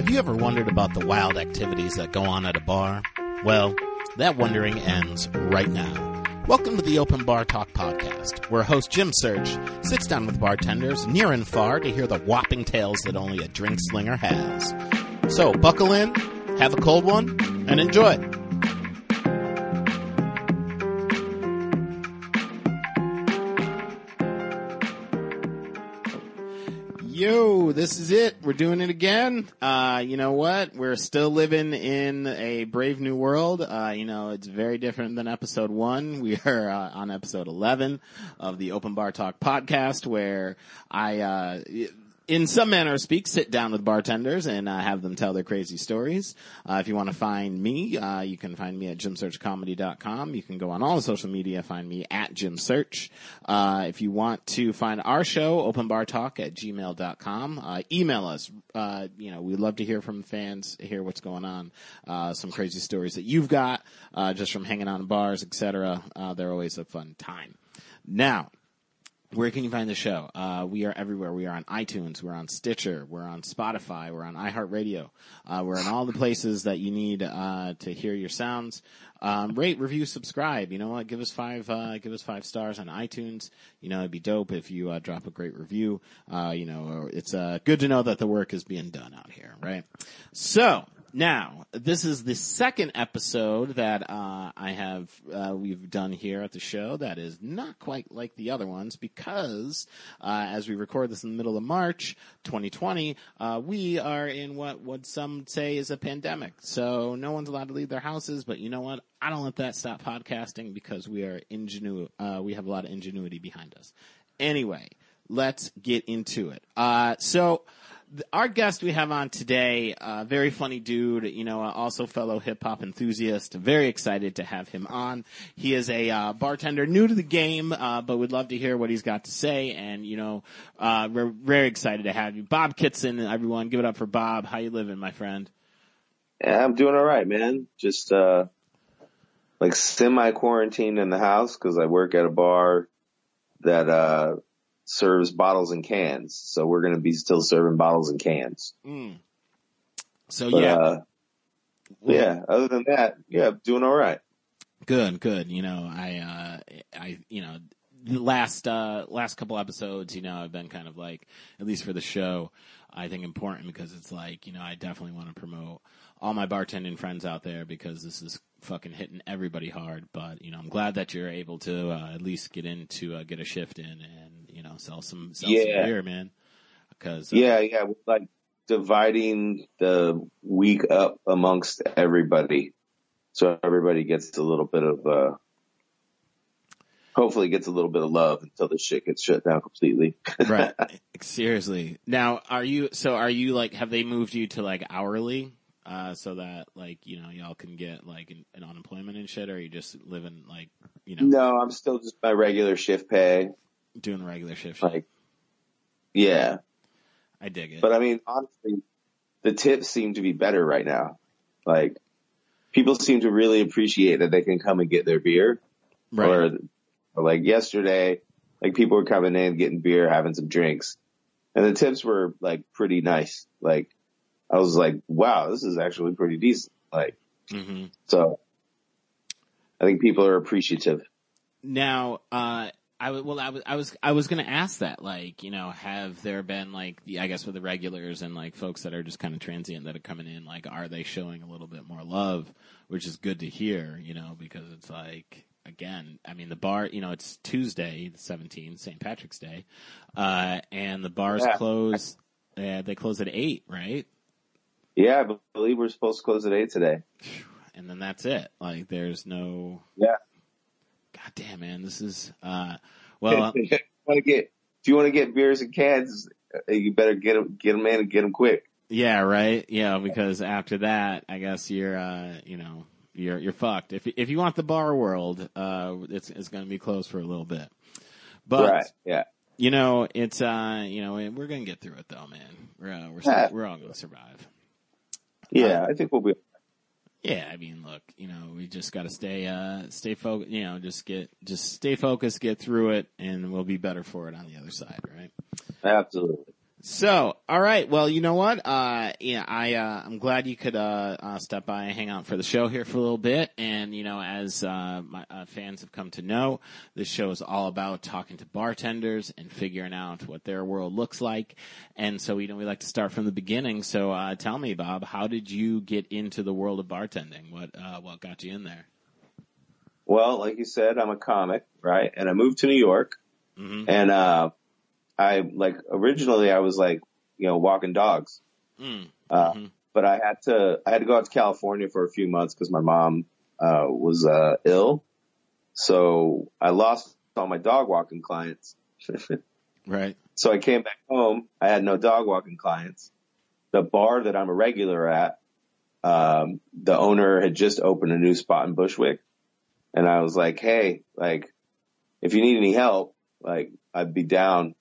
Have you ever wondered about the wild activities that go on at a bar? Well, that wondering ends right now. Welcome to the Open Bar Talk podcast, where host Jim Search sits down with bartenders near and far to hear the whopping tales that only a drink slinger has. So buckle in, have a cold one, and enjoy. This is it. We're doing it again. Uh, you know what? We're still living in a brave new world. Uh, you know, it's very different than episode one. We are uh, on episode 11 of the Open Bar Talk podcast where I, uh, in some manner of speak, sit down with bartenders and uh, have them tell their crazy stories. Uh, if you want to find me, uh, you can find me at jimsearchcomedy.com. You can go on all the social media, find me at jimsearch. Uh, if you want to find our show, openbartalk at gmail.com. Uh, email us. Uh, you know, we'd love to hear from fans, hear what's going on, uh, some crazy stories that you've got, uh, just from hanging out in bars, etc. Uh, they're always a fun time. Now, where can you find the show? Uh, we are everywhere. We are on iTunes. We're on Stitcher. We're on Spotify. We're on iHeartRadio. Uh, we're in all the places that you need uh, to hear your sounds. Um, rate, review, subscribe. You know what? Give us five. Uh, give us five stars on iTunes. You know it'd be dope if you uh, drop a great review. Uh, you know it's good to know that the work is being done out here, right? So now, this is the second episode that uh, I have uh, we've done here at the show that is not quite like the other ones because uh, as we record this in the middle of March 2020, uh, we are in what would some say is a pandemic. So no one's allowed to leave their houses. But you know what? I don't let that stop podcasting because we are ingenu- uh, We have a lot of ingenuity behind us. Anyway, let's get into it. Uh, so our guest we have on today, uh, very funny dude, you know, also fellow hip hop enthusiast. Very excited to have him on. He is a uh, bartender, new to the game, uh, but would love to hear what he's got to say. And you know, uh, we're very excited to have you, Bob Kitson. Everyone, give it up for Bob. How you living, my friend? Yeah, I'm doing all right, man. Just uh, like semi quarantined in the house because I work at a bar that uh serves bottles and cans. So we're going to be still serving bottles and cans. Mm. So But, yeah, uh, yeah. Other than that, yeah, doing all right. Good, good. You know, I, uh, I, you know, last, uh, last couple episodes, you know, I've been kind of like, at least for the show, I think important because it's like, you know, I definitely want to promote all my bartending friends out there because this is fucking hitting everybody hard. But, you know, I'm glad that you're able to, uh, at least get in to, uh, get a shift in and, you know, sell some, sell Yeah. some beer, man. Cause, uh, Yeah, yeah. Like dividing the week up amongst everybody. So everybody gets a little bit of, uh, hopefully gets a little bit of love until this shit gets shut down completely. right. Seriously. Now, are you, so are you like, have they moved you to like hourly? Uh, so that like, you know, y'all can get like an, an unemployment and shit, or are you just living like, you know, No, I'm still just my regular shift pay. doing regular shift? Like, yeah. I dig it. But I mean, honestly, the tips seem to be better right now. Like, people seem to really appreciate that they can come and get their beer. right. Or, or like yesterday, like people were coming in, getting beer, having some drinks. And the tips were like pretty nice. Like, I was like, wow, this is actually pretty decent. Like, hmm so I think people are appreciative. Now, uh, I w- well, I was, I was, I was going to ask that, like, you know, have there been like the, I guess with the regulars and like folks that are just kind of transient that are coming in, like, are they showing a little bit more love, which is good to hear, you know, because it's like, again, I mean, the bar, you know, it's Tuesday, the 17th, St. Patrick's Day, uh, and the bars Yeah. close, uh, they close at eight, right? Yeah, I believe we're supposed to close at eight today. And then that's it. Like, there's no, Yeah. God damn, man, this is, uh, well, if you want to get, if you want to get beers and cans, you better get them, get them in and get them quick. Yeah, right. Yeah, because after that, I guess you're, uh, you know, you're you're fucked. If if you want the bar world, uh, it's it's going to be closed for a little bit. But right. Yeah. you know, it's uh, you know, we're going to get through it though, man. We're uh, we're we're all going to survive. Yeah. I think we'll be, Yeah, I mean, look, you know, we just got to stay uh, stay focused. You know, just get just stay focused, get through it, and we'll be better for it on the other side, right? absolutely. So, all right. Well, you know what? Uh, yeah, I, uh, I'm glad you could, uh, uh, step by and hang out for the show here for a little bit. And, you know, as, uh, my uh, fans have come to know, this show is all about talking to bartenders and figuring out what their world looks like. And so, you know, we like to start from the beginning. So, uh, tell me, Bob, how did you get into the world of bartending? What, uh, what got you in there? Well, like you said, I'm a comic, right? And I moved to New York hmm and, uh, I like originally I was like, you know, walking dogs, Mm. uh, Mhm. but I had to, I had to go out to California for a few months because my mom, uh, was, uh, ill. So I lost all my dog walking clients. Right. So I came back home. I had no dog walking clients. The bar that I'm a regular at, um, the owner had just opened a new spot in Bushwick. And I was like, Hey, like, if you need any help, like, I'd be down.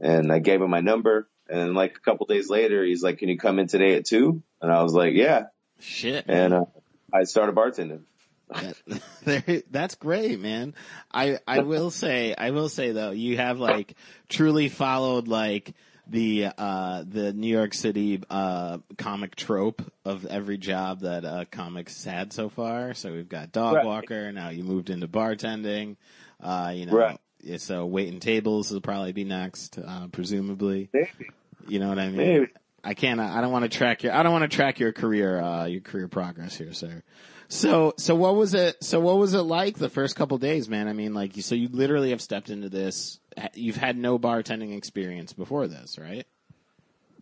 And I gave him my number. And like a couple days later, he's like, can you come in today at two? And I was like, yeah. Shit. And, uh, I started bartending. That- that's great, man. I I will say I will say though you have like truly followed like the uh the New York City uh comic trope of every job that uh comics had so far. So we've got dog Right. walker. Now you moved into bartending. Uh, you know, Right. Yeah, so waiting tables will probably be next, uh, presumably. Maybe. You know what I mean? Maybe. I can't. I don't want to track your. I don't want to track your career. Uh, your career progress here, sir. So, so what was it? So, what was it like the first couple days, man? I mean, like, you- so you literally have stepped into this. You've had no bartending experience before this, right?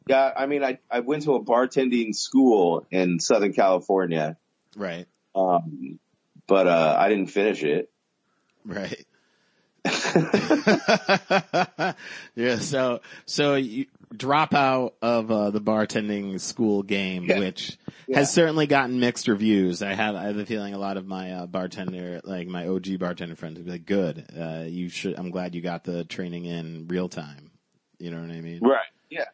Yeah. I mean, I, I went to a bartending school in Southern California. Right. Um, but, uh, I didn't finish it. Right. yeah. So, so you drop out of uh, the bartending school game, Yeah. which Yeah. has certainly gotten mixed reviews. I have, I have a feeling a lot of my uh, bartender, like my OG bartender friends, would be like, "Good, uh, you should." I'm glad you got the training in real time. You know what I mean? Right. Yeah.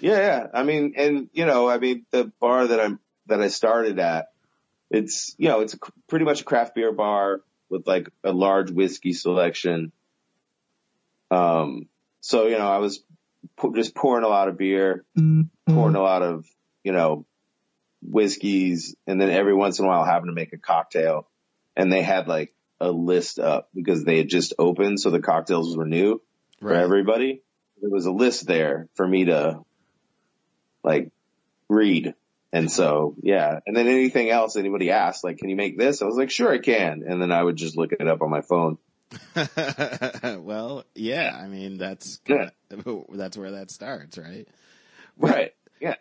Yeah. Yeah. I mean, and you know, I mean, the bar that I'm, that I started at, it's, you know, it's a, pretty much a craft beer bar with like a large whiskey selection. Um, so, you know, I was pu- just pouring a lot of beer, pouring a lot of, you know, whiskeys and then every once in a while having to make a cocktail and they had like a list up because they had just opened. So the cocktails were new for everybody. There was a list there for me to like read. And so, yeah. And then anything else anybody asked, like, can you make this? I was like, sure I can. And then I would just look it up on my phone. well, yeah. I mean, that's Yeah. that's where that starts, right? Right. Yeah.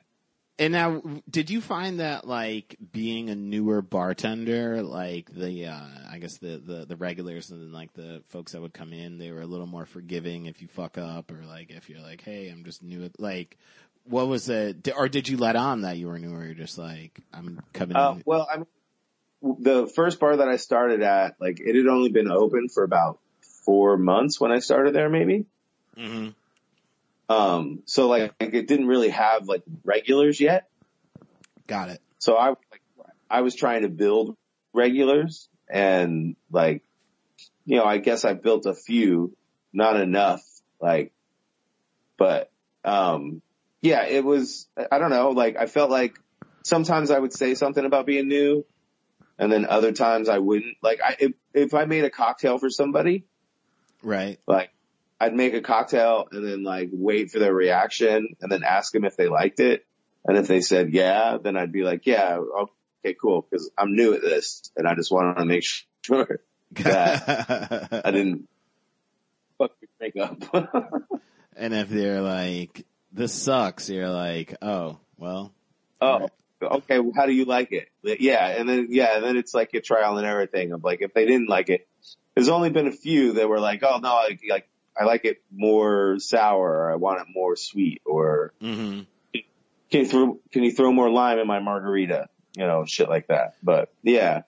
And now, did you find that like being a newer bartender, like the, uh, I guess the, the, the regulars and like the folks that would come in, they were a little more forgiving if you fuck up or like if you're like, hey, I'm just new at, like, what was it, or did you let on that you were new or you're just like, I'm coming Uh, in? well, I mean, the first bar that I started at, like, it had only been open for about four months when I started there, maybe. hmm Um, so like, it didn't really have like regulars yet. Got it. So I, like, I was trying to build regulars and like, you know, I guess I built a few, not enough, like, but, um, yeah, it was, I don't know, like I felt like sometimes I would say something about being new and then other times I wouldn't. Like I, if, if I made a cocktail for somebody, Right. like I'd make a cocktail and then like wait for their reaction and then ask them if they liked it. And if they said yeah, then I'd be like, yeah, okay, cool. Cause I'm new at this and I just want to make sure that I didn't fuck your makeup. and if they're like, this sucks, you're like, oh, well, oh, okay. Well, how do you like it? Yeah. And then, yeah. And then it's like a trial and error thing of like, if they didn't like it, there's only been a few that were like, oh no, I like, I like it more sour or I want it more sweet or hmm can you throw can you throw more lime in my margarita? You know, shit like that. But yeah.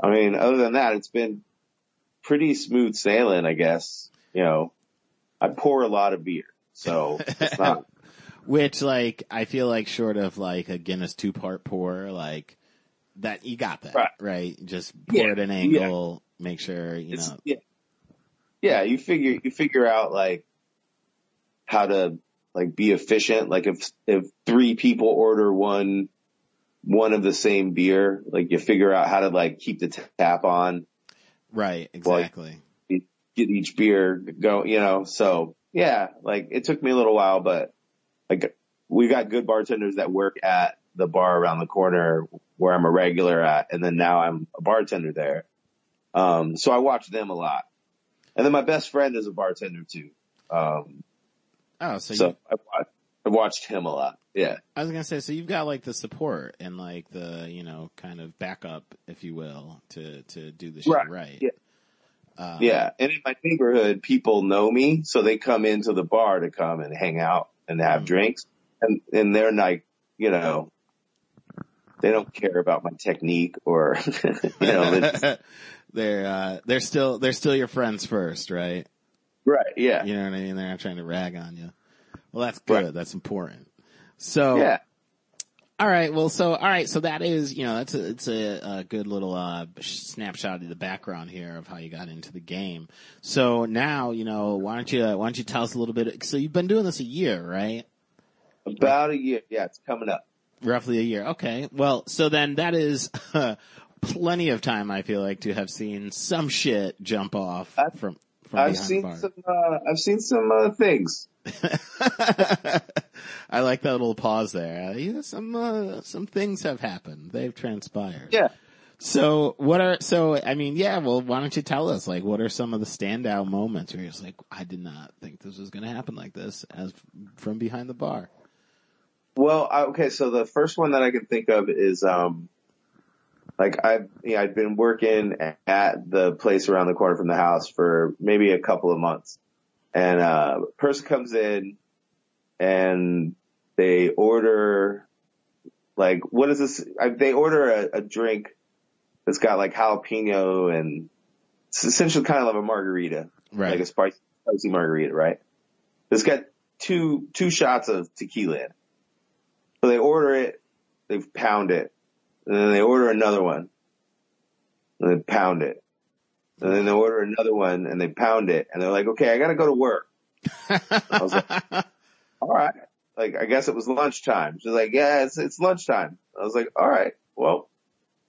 I mean, other than that, it's been pretty smooth sailing, I guess. You know, I pour a lot of beer. So it's not Which, like, I feel like short of like a Guinness two part pour, like that you got that Right. right. Just pour Yeah, at an angle, make sure you it's know. yeah. Yeah, you figure you figure out like how to like be efficient. Like if, if three people order one, one of the same beer, like you figure out how to like keep the tap on, Right, exactly. get each beer go, you know, so yeah, like it took me a little while, but like we got good bartenders that work at the bar around the corner where I'm a regular at. And then now I'm a bartender there. Um, so I watch them a lot. And then my best friend is a bartender too. Um, oh, so, so you, I, watched, I watched him a lot. Yeah. I was gonna say, so you've got like the support and like the, you know, kind of backup, if you will, to, to do the shit right. right. Yeah. Um, yeah. And in my neighborhood, people know me. So they come into the bar to come and hang out and have mm-hmm. drinks. And, and they're like, you know, they don't care about my technique or, you know, they're, uh, they're still, they're still your friends first, right? Right. Yeah. You know what I mean? They're not trying to rag on you. Well, that's good. Right. That's important. So, yeah. All right. Well, so all right. So that is, you know, that's a, it's a, a good little uh, snapshot of the background here of how you got into the game. So now, you know, why don't you why don't you tell us a little bit? So you've been doing this a year, right? About a year. Yeah, it's coming up. Roughly a year. Okay. Well, so then that is uh, plenty of time. I feel like to have seen some shit jump off I've, from. from I've seen some. Uh, I've seen some uh, things. I like that little pause there. Uh, yeah, some uh, some things have happened. They've transpired. Yeah. So what are so? I mean, yeah. Well, why don't you tell us like what are some of the standout moments where you're just like, I did not think this was going to happen like this as from behind the bar. Well, okay. So the first one that I can think of is um, like I've you know, I've been working at the place around the corner from the house for maybe a couple of months, and uh, a person comes in and they order like what is this? I, they order a, a drink that's got like jalapeno and it's essentially kind of like a margarita, right? Like a spicy, spicy margarita, right? It's got two two shots of tequila in. So they order it, they pound it, and then they order another one, and they pound it. And then they order another one and they pound it and they're like, okay, I gotta go to work. I was like, all right. Like, I guess it was lunchtime. She's like, yeah, it's, it's lunchtime. I was like, all right, well,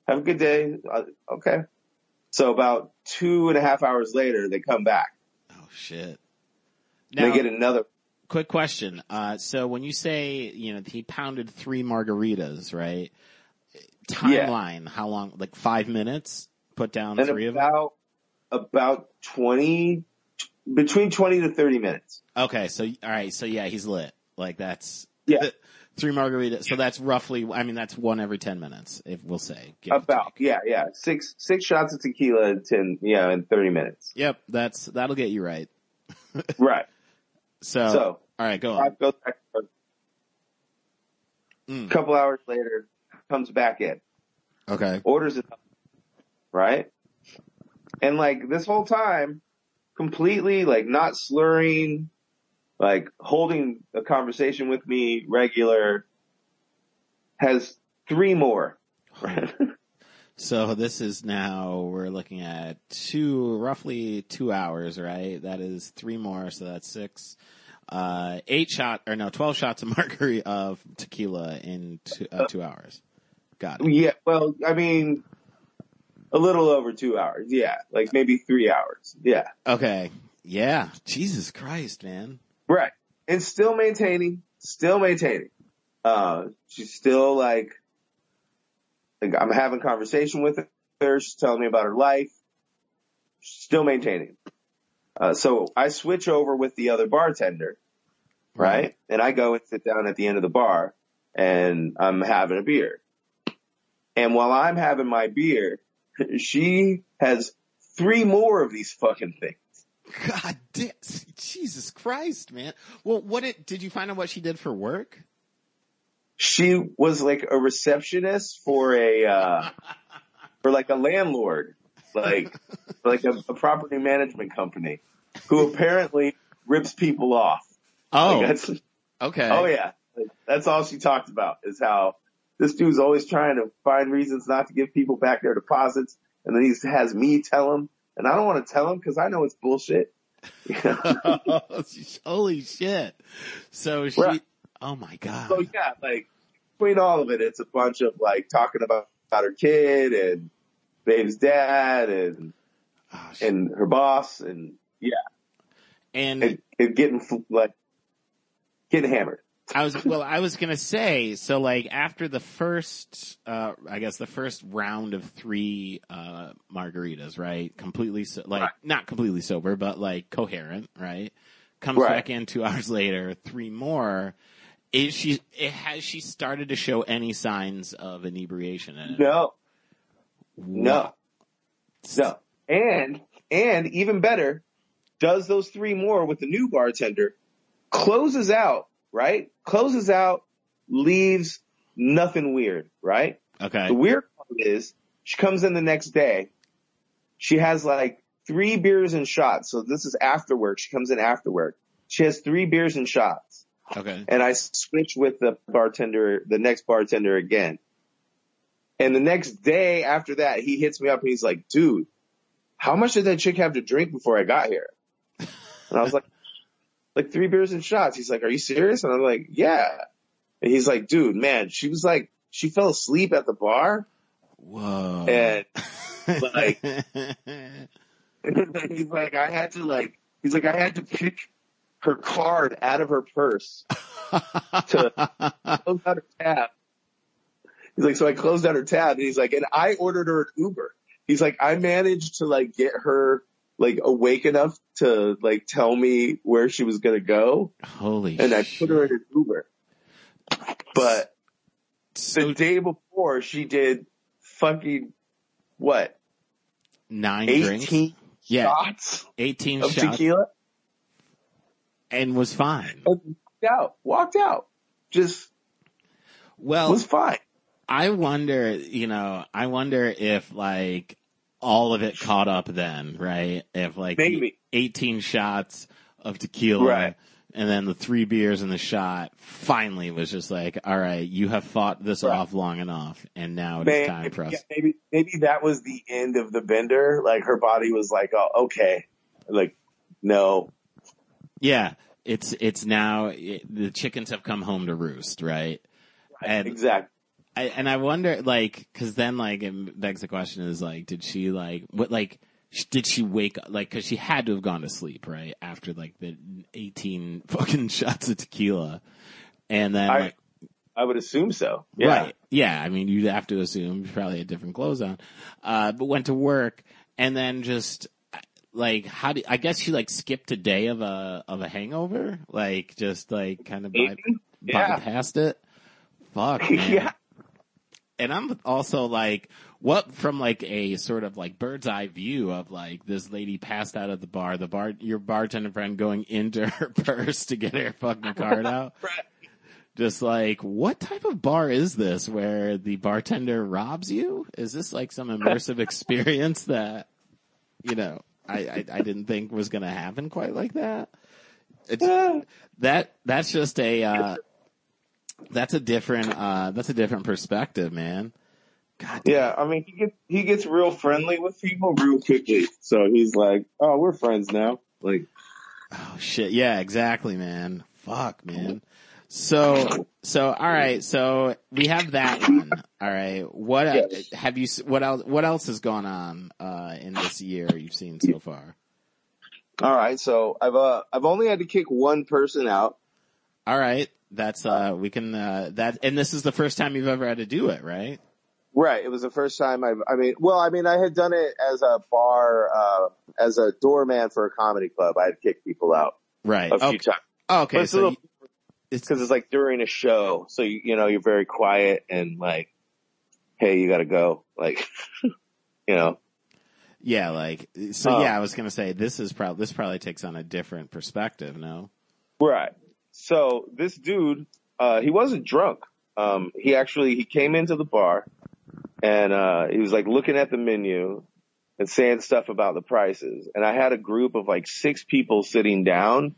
have a good day. Uh, okay. So about two and a half hours later, they come back. Oh shit. Now, they get another. Quick question. Uh, so when you say, you know, he pounded three margaritas, right? Timeline, yeah. how long? Like five minutes? Put down and three about, of them? about 20, between 20 to 30 minutes. Okay, so all right, so yeah, he's lit. Like that's yeah. Three margaritas. So that's roughly. I mean, that's one every ten minutes. If we'll say about yeah yeah six six shots of tequila in ten yeah in thirty minutes. Yep, that's that'll get you right. right. So, so all right, go on. Goes back, mm. A couple hours later, comes back in. Okay. Orders it. Right. And like this whole time, completely like not slurring, like holding a conversation with me regular, has three more. so this is now, we're looking at two, roughly two hours, right? That is three more, so that's six. Uh, eight shot, or no, 12 shots of margarita of tequila in two, uh, two hours. Got it. Yeah, well, I mean, a little over two hours. Yeah. Like maybe three hours. Yeah. Okay. Yeah. Jesus Christ, man. Right. And still maintaining, still maintaining. Uh, she's still like, like I'm having conversation with her. She's telling me about her life. Still maintaining. Uh, so I switch over with the other bartender, right? right? And I go and sit down at the end of the bar and I'm having a beer. And while I'm having my beer, she has three more of these fucking things. God damn, Jesus Christ, man. Well, what did, did you find out what she did for work? She was like a receptionist for a, uh, for like a landlord, like, like a, a, property management company who apparently rips people off. Oh, like okay. Oh yeah. Like, that's all she talked about is how this dude's always trying to find reasons not to give people back their deposits. And then he has me tell him, and I don't want to tell him because I know it's bullshit. Holy shit! So she. Right. Oh my god. so yeah, like between all of it, it's a bunch of like talking about, about her kid and Babe's dad and Oh, and her boss and yeah, and and, and getting like getting hammered. I was well. I was gonna say so. Like after the first, uh, I guess the first round of three uh, margaritas, right? Completely, so, like Right. not completely sober, but like coherent, right? Comes Right. back in two hours later, three more. Is she? It, has she started to show any signs of inebriation? In it? No, no, no, and and even better, does those three more with the new bartender, closes out right, closes out, leaves nothing weird, right? Okay. The weird part is she comes in the next day. She has like three beers and shots. So this is after work. She comes in after work. She has three beers and shots. Okay. And I switch with the bartender, the next bartender again. And the next day after that, he hits me up and he's like, dude, how much did that chick have to drink before I got here? And I was like, like three beers and shots. He's like, are you serious? And I'm like, yeah. And he's like, dude, man, she was like, she fell asleep at the bar Whoa. and like- he's like, I had to like, he's like, I had to pick her card out of her purse to close out her tab. He's like, so I closed out her tab and he's like, and I ordered her an Uber. He's like, I managed to like get her like awake enough to like tell me where she was to go. Holy And I shit. put her in an Uber. But So the day before she did fucking what? nine drinks. 18 Yeah, shots 18 of shots tequila and was fine. and walked out, walked out. Just Well, was fine. I wonder, you know, I wonder if like all of it caught up then, right? If like Maybe. 18 shots of tequila Right. and then the three beers and the shot finally was just like, all right, you have fought this Right. off long enough and now it is Maybe, time for us. yeah, maybe maybe that was the end of the bender. Like her body was like, oh, okay, like no, Yeah. It's, it's now, it, the chickens have come home to roost, right? And exactly. I, and I wonder, like, cause then, like, it begs the question is, like, did she, like, what, like, sh- did she wake up, like, cause she had to have gone to sleep, right? After, like, the 18 fucking shots of tequila. And then, I- like, I would assume so. Yeah. right. Yeah. I mean, you'd have to assume she probably had different clothes on. Uh, but went to work and then just, like, how did, I guess she, like, skipped a day of a, of a hangover? Like, just, like, kind of by. Yeah. bypassed it? Fuck, man yeah. And I'm also like, what from like a sort of like bird's eye view of like this lady passed out at the bar, the bar, your bartender friend going into her purse to get her fucking card out. Right. Just like, what type of bar is this where the bartender robs you? Is this like some immersive experience that, you know, I, I, I didn't think was going to happen quite like that? It's, Yeah. that that's just a uh that's a different uh that's a different perspective man god damn. Yeah, I mean, he gets he gets real friendly with people real quickly. So he's like, "Oh, we're friends now." Like, oh shit yeah exactly man fuck man so so all right so we have that one all right what Yes. have you what else what else has gone on uh in this year you've seen so far all right, so I've uh I've only had to kick one person out. all right that's uh we can uh that and this is the first time you've ever had to do it right Right. It was the first time I've, I mean, well, I mean, I had done it as a bar, uh, as a doorman for a comedy club. I had kicked people out right a few okay, times. okay But it's so little, you- it's cause it's like during a show. So, you, you know, you're very quiet and like, hey, you gotta go. Like, you know, Yeah, like so. Oh. yeah, I was gonna say this is probably this probably takes on a different perspective. No, Right. So this dude, uh, he wasn't drunk. Um, he actually, he came into the bar and, uh, he was like looking at the menu and saying stuff about the prices. And I had a group of like six people sitting down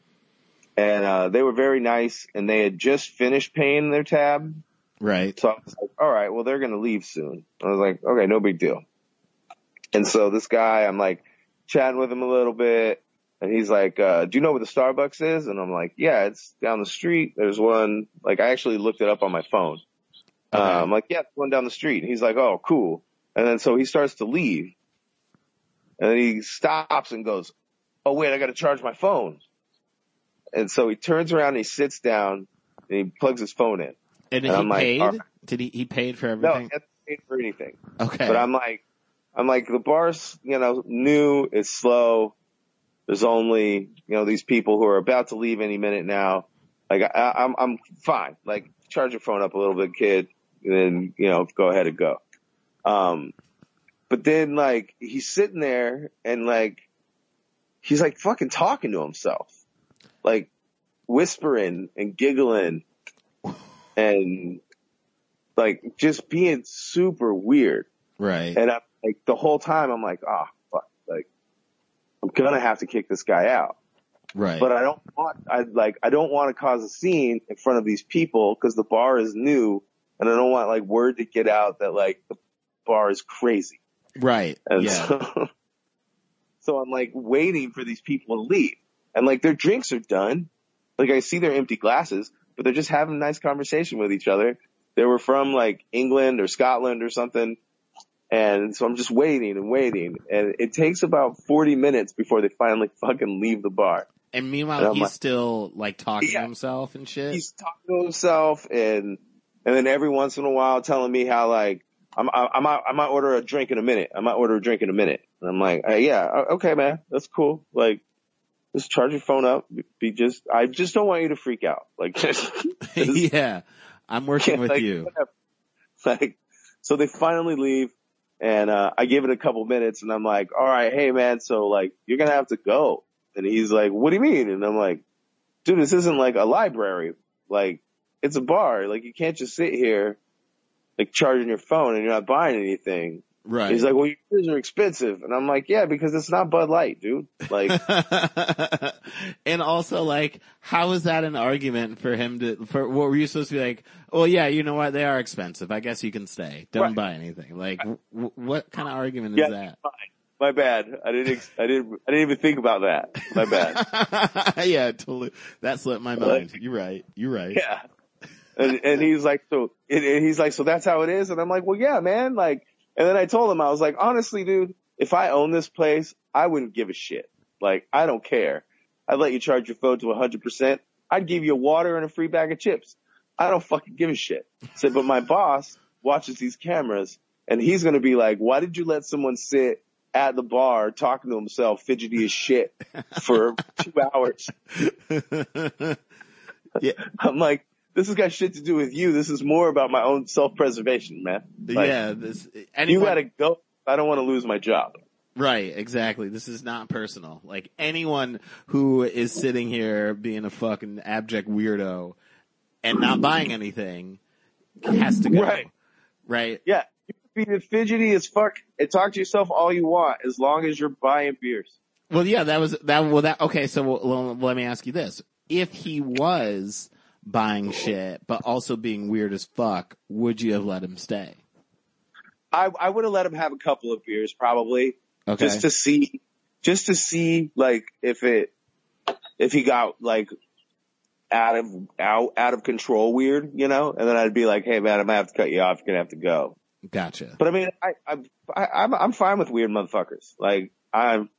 and, uh, they were very nice and they had just finished paying their tab. right? So I was like, all right, well, they're going to leave soon. I was like, okay, no big deal. And so this guy, I'm like chatting with him a little bit And he's like, uh, do you know where the Starbucks is? And I'm like, yeah, it's down the street. There's one, like I actually looked it up on my phone. Okay. Uh, I'm like, yeah, it's one down the street. And he's like, oh, cool. And then so he starts to leave. And then he stops and goes, oh wait, I gotta charge my phone. And so he turns around and he sits down and he plugs his phone in. and and he I'm like, paid? Did he, he paid for everything? No, he hasn't paid for anything. okay. But I'm like, I'm like, the bar's, you know, new, it's slow. There's only, you know, these people who are about to leave any minute now. Like, I, I'm, I'm fine. Like, charge your phone up a little bit, kid, and then, you know, go ahead and go. Um, but then like, he's sitting there and like, he's like fucking talking to himself. Like, whispering and giggling and like just being super weird. right. And I'm like the whole time I'm like, oh fuck, like I'm gonna have to kick this guy out. right. But I don't want, I like, I don't want to cause a scene in front of these people because the bar is new and I don't want like word to get out that like the bar is crazy. right. And yeah. so, so I'm like waiting for these people to leave and like their drinks are done. Like I see their empty glasses, but they're just having a nice conversation with each other. They were from like England or Scotland or something. And so I'm just waiting and waiting and it takes about 40 minutes before they finally fucking leave the bar. And meanwhile, And he's like- still like talking Yeah. to himself and shit. He's talking to himself and, and then every once in a while telling me how like, I'm, I, I might, I might order a drink in a minute. I might order a drink in a minute. And I'm like, uh, yeah, uh, okay, man, that's cool. Like, just charge your phone up. Be just, I just don't want you to freak out. Like, just, yeah. I'm working with like, you. whatever. Like, so they finally leave and, uh, I give it a couple minutes and I'm like, all right, hey man, so like, you're going to have to go. And he's like, what do you mean? And I'm like, dude, this isn't like a library. Like, it's a bar. Like, you can't just sit here, like, charging your phone and you're not buying anything. Right. He's like, well, your beers are expensive. And I'm like, yeah, because it's not Bud Light, dude. Like, and also, like, how is that an argument for him to? For what were you supposed to be like? Well, yeah, you know what? They are expensive. I guess you can stay. Don't Right. buy anything. Like, w- what kind of argument Yeah. is that? my bad. I didn't, ex- I didn't, I didn't even think about that. My bad. yeah, totally. That slipped my mind. You're right. You're right. yeah. And, and he's like, so, and, and he's like, so that's how it is. And I'm like, well, yeah, man. Like, and then I told him, I was like, honestly, dude, if I own this place, I wouldn't give a shit. Like, I don't care. I'd let you charge your phone to hundred percent. I'd give you a water and a free bag of chips. I don't fucking give a shit. I said, but my boss watches these cameras and he's going to be like, why did you let someone sit at the bar talking to himself, fidgety as shit for two hours? yeah. I'm like, this has got shit to do with you. This is more about my own self-preservation, man. Like, yeah. This. You gotta go. I don't want to lose my job. Right, exactly. This is not personal. Like anyone who is sitting here being a fucking abject weirdo and not buying anything has to go. Right. Right. Yeah. You can be the fidgety as fuck and talk to yourself all you want as long as you're buying beers. Well, yeah, that was that. Well, that okay. So well, let me ask you this: If he was buying shit but also being weird as fuck, would you have let him stay? I, I would have let him have a couple of beers probably Okay. just to see, just to see like if it, if he got like out of, out, out of control weird, you know, and then I'd be like, Hey man, I'm gonna have to cut you off. You're gonna have to go. gotcha. But I mean, I, I, I I'm, I'm fine with weird motherfuckers. Like I'm,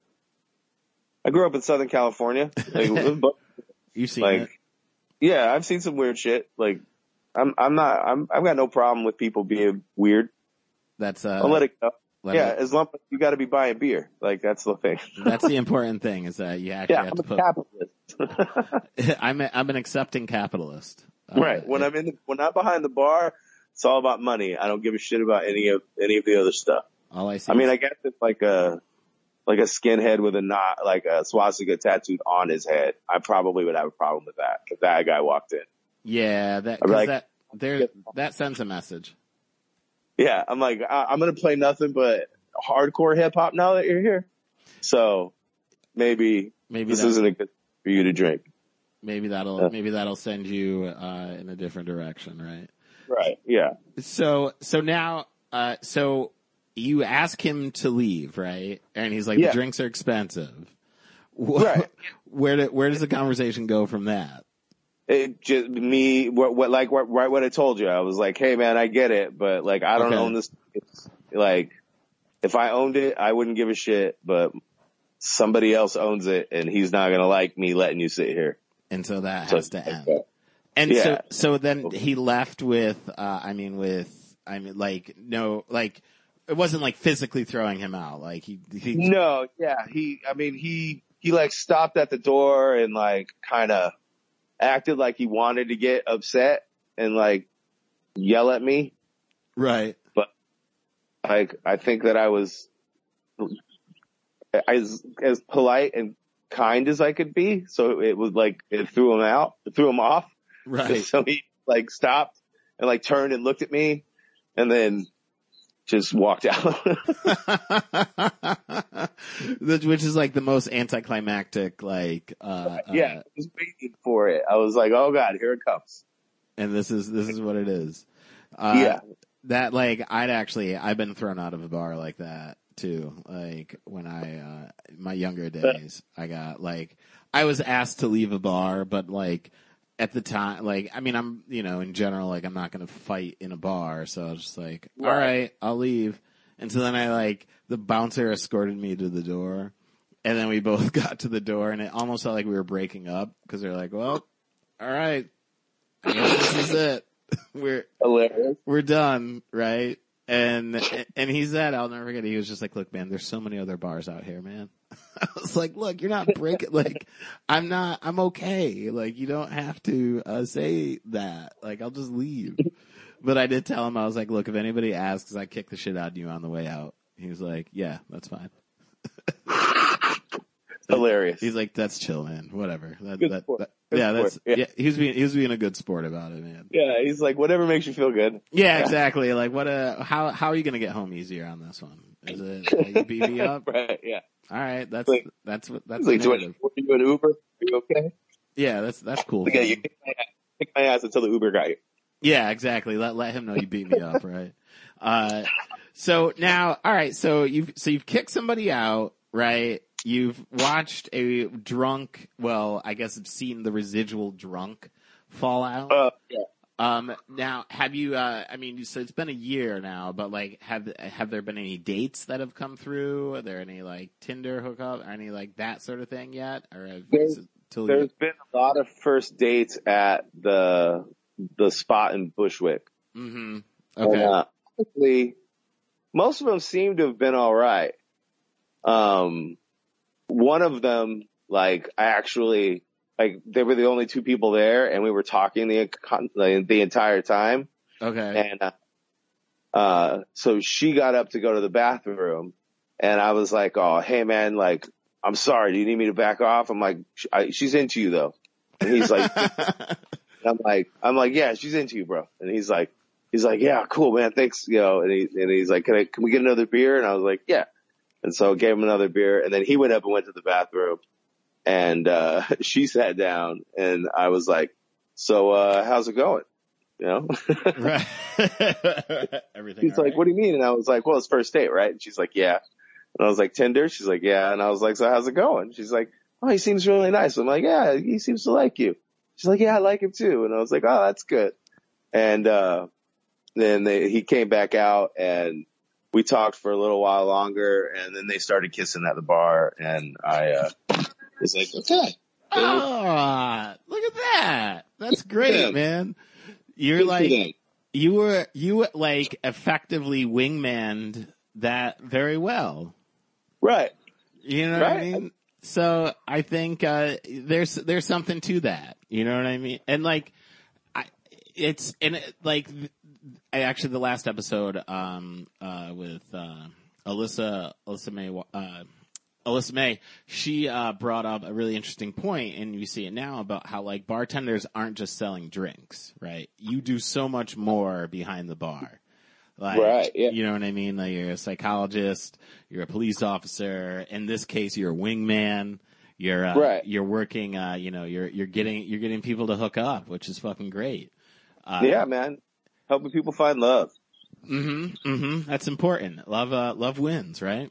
I grew up in Southern California. Like, You seen like, it? Yeah, I've seen some weird shit. Like, I'm, I'm not, I'm, I've got no problem with people being weird. That's uh. I'll let it go. let yeah, it- as long as you got to be buying beer. Like that's the thing. that's the important thing is that you actually Yeah, have I'm to a put. capitalist. I'm a, I'm an accepting capitalist. Uh, right. When I'm in, the, when I'm behind the bar, it's all about money. I don't give a shit about any of any of the other stuff. all I see. I mean, is- I guess it's like a like a skinhead with a knot, like a swastika tattooed on his head. I probably would have a problem with that if that guy walked in. yeah, that like- that there that sends a message. Yeah, I'm like, I, I'm gonna play nothing but hardcore hip hop now that you're here. So maybe Maybe this isn't a good for you to drink. maybe that'll Yeah. maybe that'll send you uh, in a different direction, right? Right. Yeah. So so now uh, so you ask him to leave, right? And he's like, Yeah. the drinks are expensive. Wh- Right. Where do, where does the conversation go from that? It just me what, what like what right what I told you. I was like, hey man, I get it, but like I don't Okay. own this. It's, like if I owned it, I wouldn't give a shit. But somebody else owns it, and he's not gonna like me letting you sit here. And so that So- has to end. And Yeah. so, so then he left with, uh, I mean, with, I mean, like, no, like, it wasn't like physically throwing him out. Like he, he No, yeah, he. I mean, he he like stopped at the door and like kind of acted like he wanted to get upset and like yell at me. right. But like I think that I was as as polite and kind as I could be, so it was like it threw him out, it threw him off. Right. So he like stopped and like turned and looked at me, and then just walked out. Which is like the most anticlimactic, like, uh, yeah, uh, I was waiting for it. I was like, oh god, here it comes. and this is, this is what it is. Uh, yeah, that like I'd actually I've been thrown out of a bar like that too. Like when I uh my younger days, I got like I was asked to leave a bar, but like at the time, like I mean, I'm you know in general like I'm not gonna fight in a bar, so I was just like, all Right. right, I'll leave. And so then I like the bouncer escorted me to the door, and then we both got to the door, and it almost felt like we were breaking up because they're like, well, all right, I guess this is it. We're hilarious. we're done, right? And and he said, I'll never forget. it, He was just like, "Look, man, there's so many other bars out here, man." I was like, "Look, you're not breaking. Like, I'm not. I'm okay. Like, you don't have to uh, say that. Like, I'll just leave." But I did tell him, I was like, "Look, if anybody asks, I kick the shit out of you on the way out." He was like, "Yeah, that's fine." Hilarious. He's like, "That's chill, man. Whatever." That, that, that- yeah, that's sport. Yeah. yeah. He was being he was being a good sport about it, man. yeah, he's like, whatever makes you feel good. Yeah, exactly. Like, what? Uh, how how are you gonna get home easier on this one? Is it you beat me up? right, yeah. All right, that's Like- that's what that's like, do. I, you an Uber? Are you okay? Yeah, that's that's cool. Like, yeah, you kick my, ass, kick my ass until the Uber got you. Yeah, exactly. Let let him know you beat me up, right? Uh, so now, all right. So you've so you've kicked somebody out, right? You've watched a drunk. Well, I guess I've seen the residual drunk fallout. Uh, yeah. Um, now, have you? Uh, I mean, so it's been a year now, but like, have have there been any dates that have come through? Are there any like Tinder hookup, or any like that sort of thing yet? Or have, There's- is it you- There's been a lot of first dates at the the spot in Bushwick. Mhm. And, Okay. uh, honestly, most of them seem to have been all right. Um, one of them, like, I actually, like, they were the only two people there, and we were talking the the, the entire time. Okay. And uh, uh, so she got up to go to the bathroom, and I was like, "Oh, hey man, like, I'm sorry. Do you need me to back off?" I'm like, "Sh- I, "She's into you though." And he's like, I'm like, I'm like, yeah, she's into you, bro. And he's like, he's like, yeah, cool, man, thanks, you know. And he and he's like, can I, can we get another beer? And I was like, yeah. And so I gave him another beer, and then he went up and went to the bathroom, and uh she sat down, and I was like, so uh how's it going? You know? right. Everything. He's all like, right? what do you mean? And I was like, well, it's first date, right? And she's like, yeah. And I was like, Tinder? She's like, yeah. And I was like, so how's it going? She's like, oh, he seems really nice. I'm like, yeah, he seems to like you. She's like, yeah, I like him too. And I was like, oh, that's good. And, uh, then they, he came back out and we talked for a little while longer and then they started kissing at the bar and I, uh, was like, okay. Ah, look at that. That's great, Yeah. man. You're Good like you were you like effectively wingmanned that very well. Right. You know what I mean? So I think uh there's there's something to that. You know what I mean? And like I it's and it, like I actually the last episode um uh with uh Alyssa Alyssa May uh Alyssa May, she uh, brought up a really interesting point, and you see it now about how like bartenders aren't just selling drinks, right? You do so much more behind the bar. Like, Right, yeah. You know what I mean? Like you're a psychologist, you're a police officer. In this case, you're a wingman. You're uh, Right. You're working. Uh, you know, you're you're getting you're getting people to hook up, which is fucking great. Uh, yeah, man. Helping people find love. Mm-hmm. Mm-hmm. That's important. Love. Uh, love wins, right?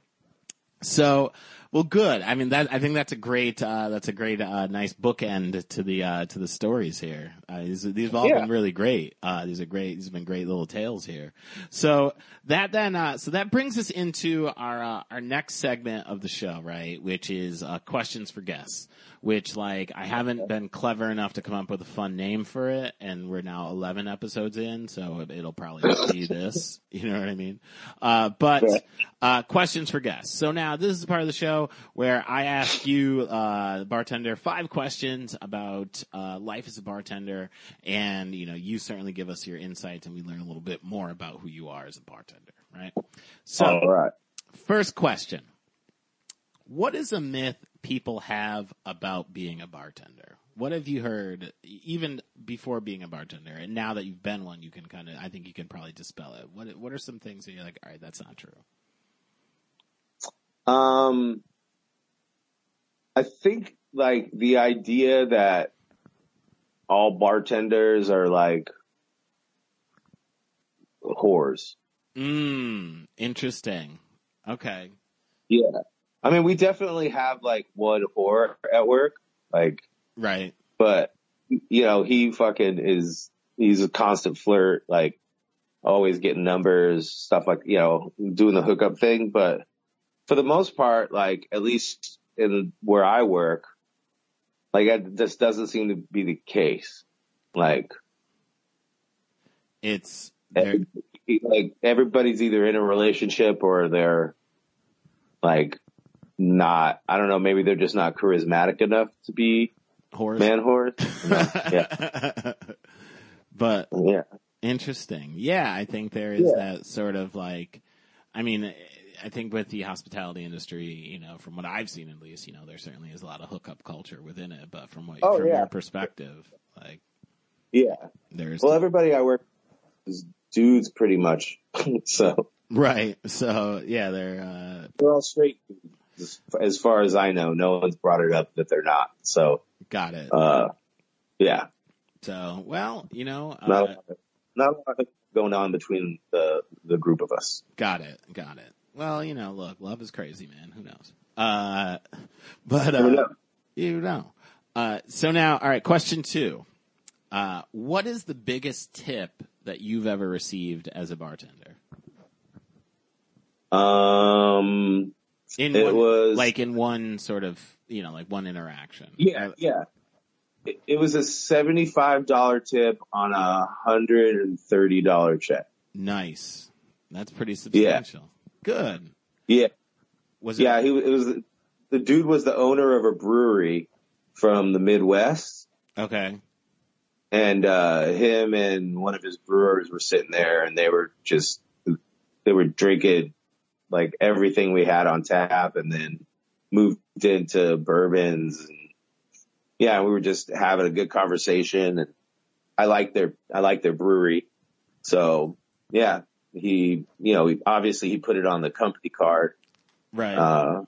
So, Well, good. I mean, that I think that's a great uh, that's a great uh, nice bookend to the uh, to the stories here. Uh, these these have all Yeah. been really great. Uh, these are great. These have been great little tales here. So that then uh, so that brings us into our uh, our next segment of the show, right? Which is uh, questions for guests. Which like I haven't been clever enough to come up with a fun name for it, and we're now eleven episodes in, so it, it'll probably be this. You know what I mean? Uh, but uh, questions for guests. So now this is part of the show where I ask you, uh, the bartender, five questions about uh, life as a bartender, and you know you certainly give us your insights, and we learn a little bit more about who you are as a bartender, right? So All right. first question: What is a myth people have about being a bartender? What have you heard, even before being a bartender, and now that you've been one, you can kind of, I think you can probably dispel it. What What are some things that you're like, all right, that's not true? Um, I think like the idea that all bartenders are like whores. Mm, interesting. Okay. Yeah. I mean, we definitely have like one whore at work, like, Right. but you know, he fucking is, he's a constant flirt, like always getting numbers, stuff like, you know, doing the hookup thing. But for the most part, like at least in where I work, like this doesn't seem to be the case. Like, It's like everybody's either in a relationship or they're like not, I don't know, maybe they're just not charismatic enough to be Horse. man whores. yeah. but Yeah. interesting. Yeah, I think there is Yeah. that sort of like, I mean, I think with the hospitality industry, you know, from what I've seen at least, you know, there certainly is a lot of hookup culture within it. But from what, Oh, from yeah. your perspective, like Yeah. there's Well, everybody I work with is dudes pretty much. so right. So yeah, they're uh, they're all straight. As- far as I know, no one's brought it up that they're not. So, got it. uh, yeah, so well, you know, not, a uh, lot of- not a lot going on between the, the group of us. got it, got it. Well, you know, look, love is crazy, man. Who knows? Uh, but uh, know. You know. Uh, so now, all right, question two. Uh, what is the biggest tip that you've ever received as a bartender? Um, In It one, was- like in one sort of, you know, like one interaction. Yeah, yeah. It, it was a seventy-five dollar tip on a hundred and thirty dollar check. Nice. That's pretty substantial. Good. Yeah, Was it? yeah. He it was the dude was the owner of a brewery from the Midwest, Okay. and uh, him and one of his brewers were sitting there, and they were just they were drinking like everything we had on tap, and then moved into bourbons and yeah, we were just having a good conversation and I like their, I like their brewery. So yeah, he, you know, he, obviously he put it on the company card. Right. Uh,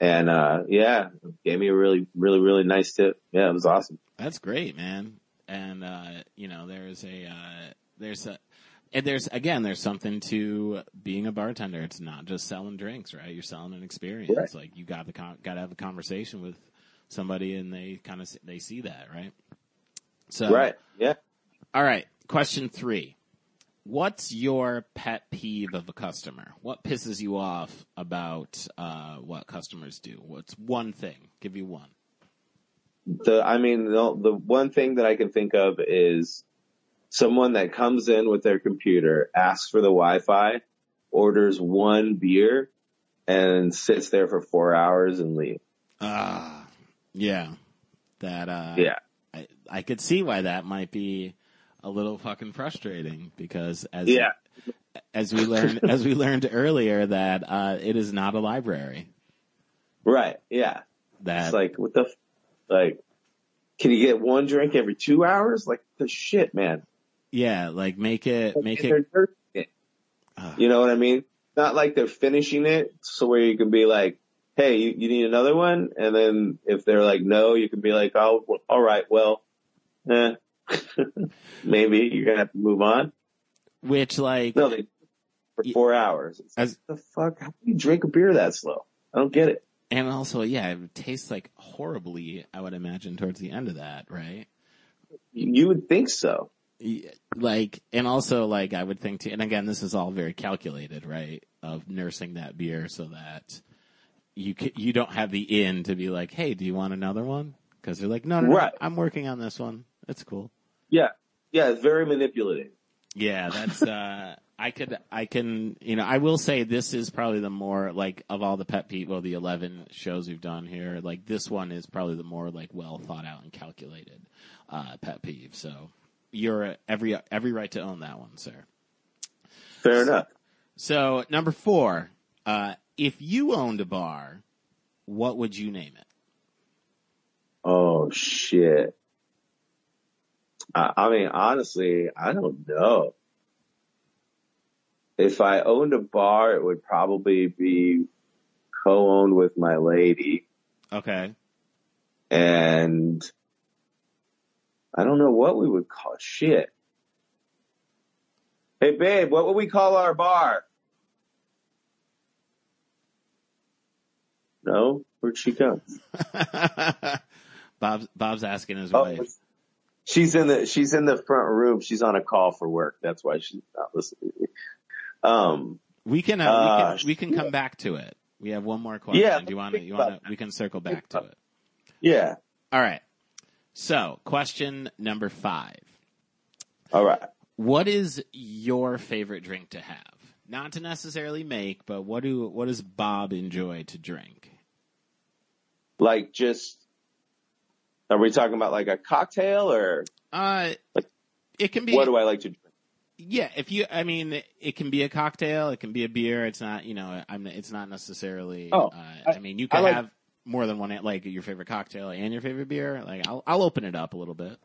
and, uh, yeah, gave me a really, really, really nice tip. Yeah, it was awesome. That's great, man. And uh, you know, there's a uh, there's a and there's again there's something to being a bartender. It's not just selling drinks, right? You're selling an experience. Right. Like you got the con- got to have a conversation with somebody, and they kind of they see that, right? So Right. Yeah. All right. Question three. What's your pet peeve of a customer? What pisses you off about uh, what customers do? What's one thing? Give you one. The, I mean, the, the one thing that I can think of is someone that comes in with their computer, asks for the Wi-Fi, orders one beer, and sits there for four hours and leaves. Ah, yeah. That uh, Yeah. I, I could see why that might be a little fucking frustrating because as Yeah. as we learned as we learned earlier that uh, it is not a library. Right. Yeah. That It's like, what the, f- like, can you get one drink every two hours? Like, the shit, man. yeah, like make it make it. it. Uh, You know what I mean? Not like they're finishing it, so where you can be like, hey, you, you need another one? And then if they're like, no, you can be like, oh, all right, well, eh, maybe you're gonna have to move on. which like No, they, for Y- four hours. It's as like, the fuck? How do you drink a beer that slow? I don't get it. And also, yeah, it tastes like horribly, I would imagine, towards the end of that, right? You would think so. Yeah, Like, and also, like, I would think too, and again, this is all very calculated, right? Of nursing that beer so that you c you don't have the in to be like, hey, do you want another one? Because they're like, no, no, no, Right. I'm working on this one. It's cool. Yeah. Yeah, it's very manipulative. Yeah, that's uh I could I can you know, I will say this is probably the more like of all the pet peeve well the eleven shows we've done here, like this one is probably the more like well thought out and calculated uh pet peeve. So you're every every right to own that one, sir. Fair enough. So number four, uh if you owned a bar, what would you name it? Oh shit. I, I mean, honestly, I don't know. If I owned a bar, it would probably be co-owned with my lady Okay. and I don't know what we would call shit. Hey babe, what would we call our bar? No? Where'd she go? Bob's Bob's asking his Oh, wife. She's in the she's in the front room. She's on a call for work. That's why she's not listening. to me. Um, We can, uh, Uh, we can we can come back to it. We have one more question. Yeah, Do you want to? You want to? We can circle back to it. yeah. All right. So, question number five: All right. What is your favorite drink to have? Not to necessarily make, but what do what does Bob enjoy to drink? Like just, are we talking about like a cocktail or Uh, Like, it can be. what do I like to drink? Yeah, if you, I mean, it can be a cocktail, it can be a beer. It's not, you know, I'm. It's not necessarily. Oh, uh, I, mean, you can like- have more than one, like your favorite cocktail and your favorite beer. Like, I'll, I'll open it up a little bit.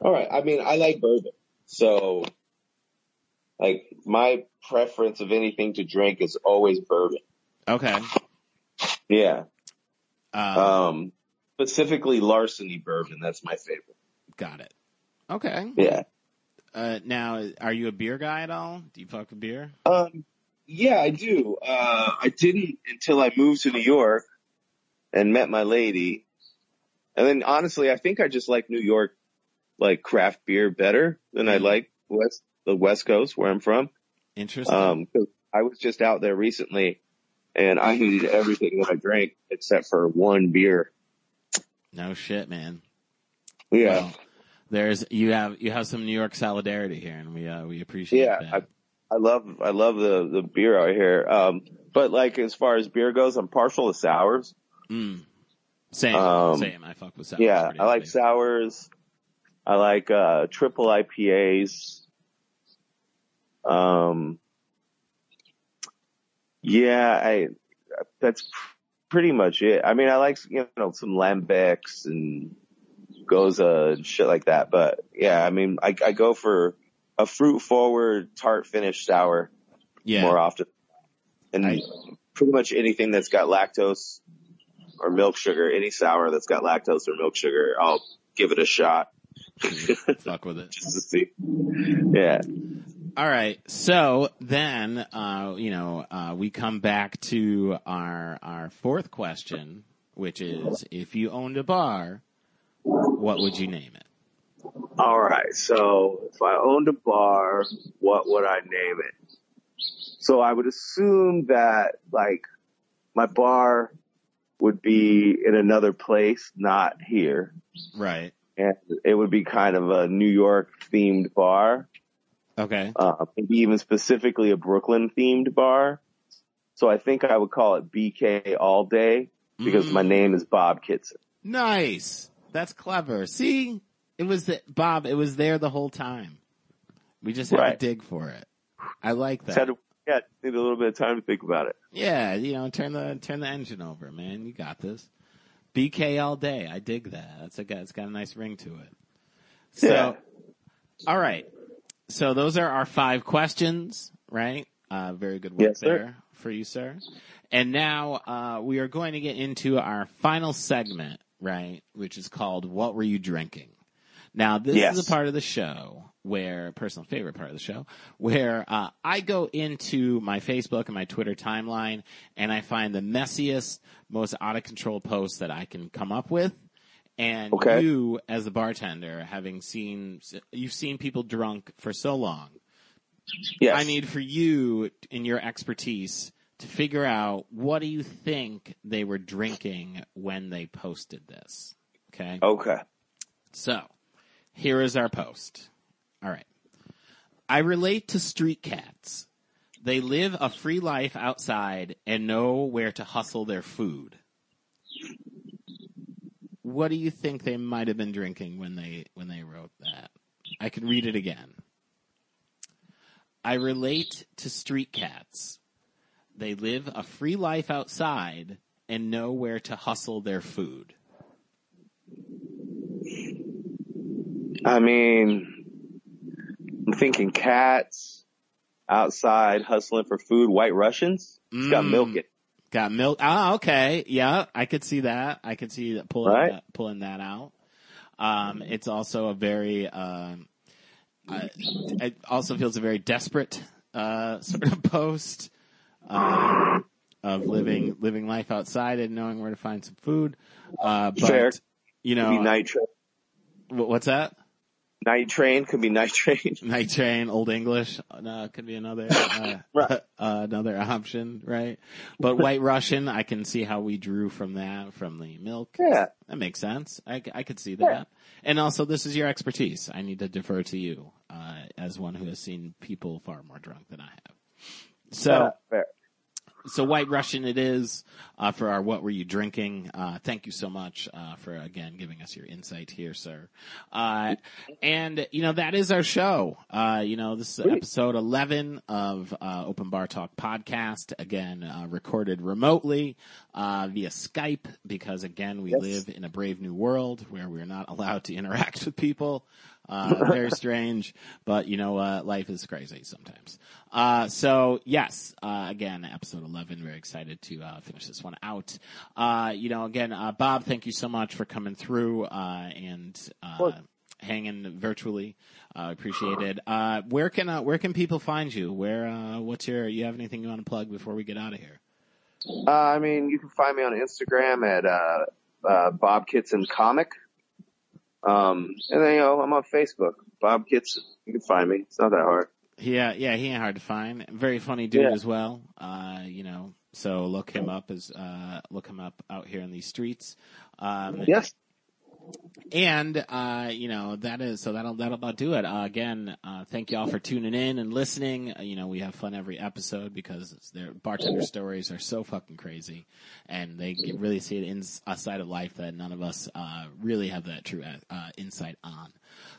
All right. I mean, I like bourbon. So, like, my preference of anything to drink is always bourbon. Okay. Yeah. Um, Um, specifically larceny bourbon. That's my favorite. got it. Okay. Yeah. Uh, now, are you a beer guy at all? Do you fuck with beer? Um, yeah, I do. Uh, I didn't until I moved to New York and met my lady. And then honestly, I think I just like New York, like craft beer better than I like West, the West Coast where I'm from. Interesting. Um, I was just out there recently and I hated everything that I drank except for one beer. No shit, man. Yeah. Well, there's you have you have some New York solidarity here, and we uh, we appreciate Yeah, that. I love, I love the, the beer out here. Um, but like as far as beer goes, I'm partial to sours. Mm. Same, Um, same. I fuck with sours. yeah, I like sours. I like uh triple IPAs. Um Yeah, I that's pretty much it. I mean, I like you know some lambics and gose and shit like that, but yeah, I mean, I I go for a fruit forward tart finish sour Yeah, more often. And I- pretty much anything that's got lactose or milk sugar, any sour that's got lactose or milk sugar, I'll give it a shot mm-hmm. fuck with it. just to see. Yeah. All right. So then, uh, you know, uh, we come back to our our fourth question, which is, if you owned a bar, what would you name it? All right. So if I owned a bar, what would I name it? So I would assume that like my bar would be in another place, not here. Right. And it would be kind of a New York themed bar. Okay. uh, maybe even specifically a Brooklyn themed bar. So I think I would call it BK all day because Mm. my name is Bob Kitson. Nice. That's clever. See, it was the, Bob. It was there the whole time. We just had Right. to dig for it. I like that. to, yeah, need a little bit of time to think about it. Yeah, you know, turn the turn the engine over, man. You got this. BK all day. I dig that. That's a got it's got a nice ring to it. So, Yeah. all right. So those are our five questions, right? Uh, very good work Yes, there for you, sir. And now uh, we are going to get into our final segment, right? Which is called "What Were You Drinking?" Now, this Yes. is a part of the show where, personal favorite part of the show, where uh, I go into my Facebook and my Twitter timeline and I find the messiest, most out of control posts that I can come up with. And Okay. you, as a bartender, having seen, you've seen people drunk for so long. Yes. I need for you, in your expertise, to figure out what do you think they were drinking when they posted this. Okay. Okay. So, here is our post. All right. I relate to street cats. They live a free life outside and know where to hustle their food. What do you think they might have been drinking when they when they wrote that? I can read it again. I relate to street cats. They live a free life outside and know where to hustle their food. I mean, I'm thinking cats outside hustling for food. White Russians. It's got Mm. milk in. it. Got milk. Ah, okay. Yeah, I could see that. I could see that pulling Right. that, pulling that out. Um, it's also a very, um, uh, it also feels a very desperate, uh, sort of post, um, of living, living life outside and knowing where to find some food. Uh, but, Fair. you know, train. what's that? Night train could be night train. Night Train, Old English, no, could be another uh, Right. uh, another option, right? But White Russian, I can see how we drew from that from the milk. Yeah. that makes sense. I, I could see that. And also, this is your expertise. I need to defer to you uh, as one who has seen people far more drunk than I have. So, Yeah, fair. So White Russian it is uh, for our What Were You Drinking? Uh, thank you so much uh, for again giving us your insight here, sir. Uh, and you know that is our show. Uh, you know this is episode eleven of uh, Open Bar Talk podcast. Again, uh, recorded remotely uh, via Skype because again we Yes. live in a brave new world where we're not allowed to interact with people. Uh, very strange, but you know, uh, life is crazy sometimes. Uh, so yes, uh, again, episode 11, very excited to, uh, finish this one out. Uh, you know, again, uh, Bob, thank you so much for coming through, uh, and, uh, hanging virtually. Uh, appreciate it. Uh, where can, uh, where can people find you? Where, uh, what's your, you have anything you want to plug before we get out of here? Uh, I mean, you can find me on Instagram at uh, uh, Bob Kitson Comic. Um, and then you know I'm on Facebook, Bob Kitson. You can find me. It's not that hard. Yeah, yeah, he ain't hard to find. Very funny dude Yeah. as well. Uh, you know, so look him up as uh, look him up out here in these streets. Um, Yes. And uh, you know that is so that'll that'll about do it. Uh, again, uh, thank y'all for tuning in and listening. Uh, you know we have fun every episode because their bartender stories are so fucking crazy, and they really see it in a side of life that none of us uh, really have that true uh, insight on.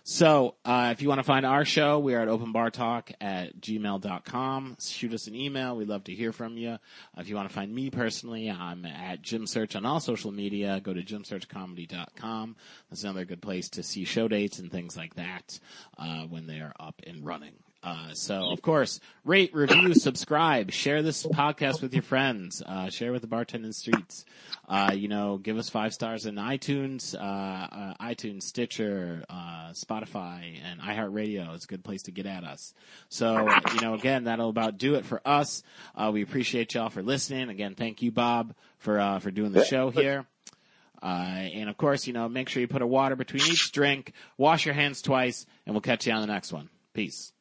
So, uh, if you want to find our show, we are at openbartalk at gmail.com. Shoot us an email. We'd love to hear from you. If you want to find me personally, I'm at Jim Search on all social media. Go to jimsearchcomedy.com. That's another good place to see show dates and things like that, uh, when they are up and running. Uh, so of course, rate, review, subscribe, share this podcast with your friends, uh, share with the bartending streets. Uh, you know, give us five stars in iTunes, uh, uh, iTunes, Stitcher, uh, Spotify, and iHeartRadio is a good place to get at us. So, you know, again, that'll about do it for us. Uh, we appreciate y'all for listening. Again, thank you, Bob, for, uh, for doing the show here. Uh, and of course, you know, make sure you put a water between each drink, wash your hands twice, and we'll catch you on the next one. Peace.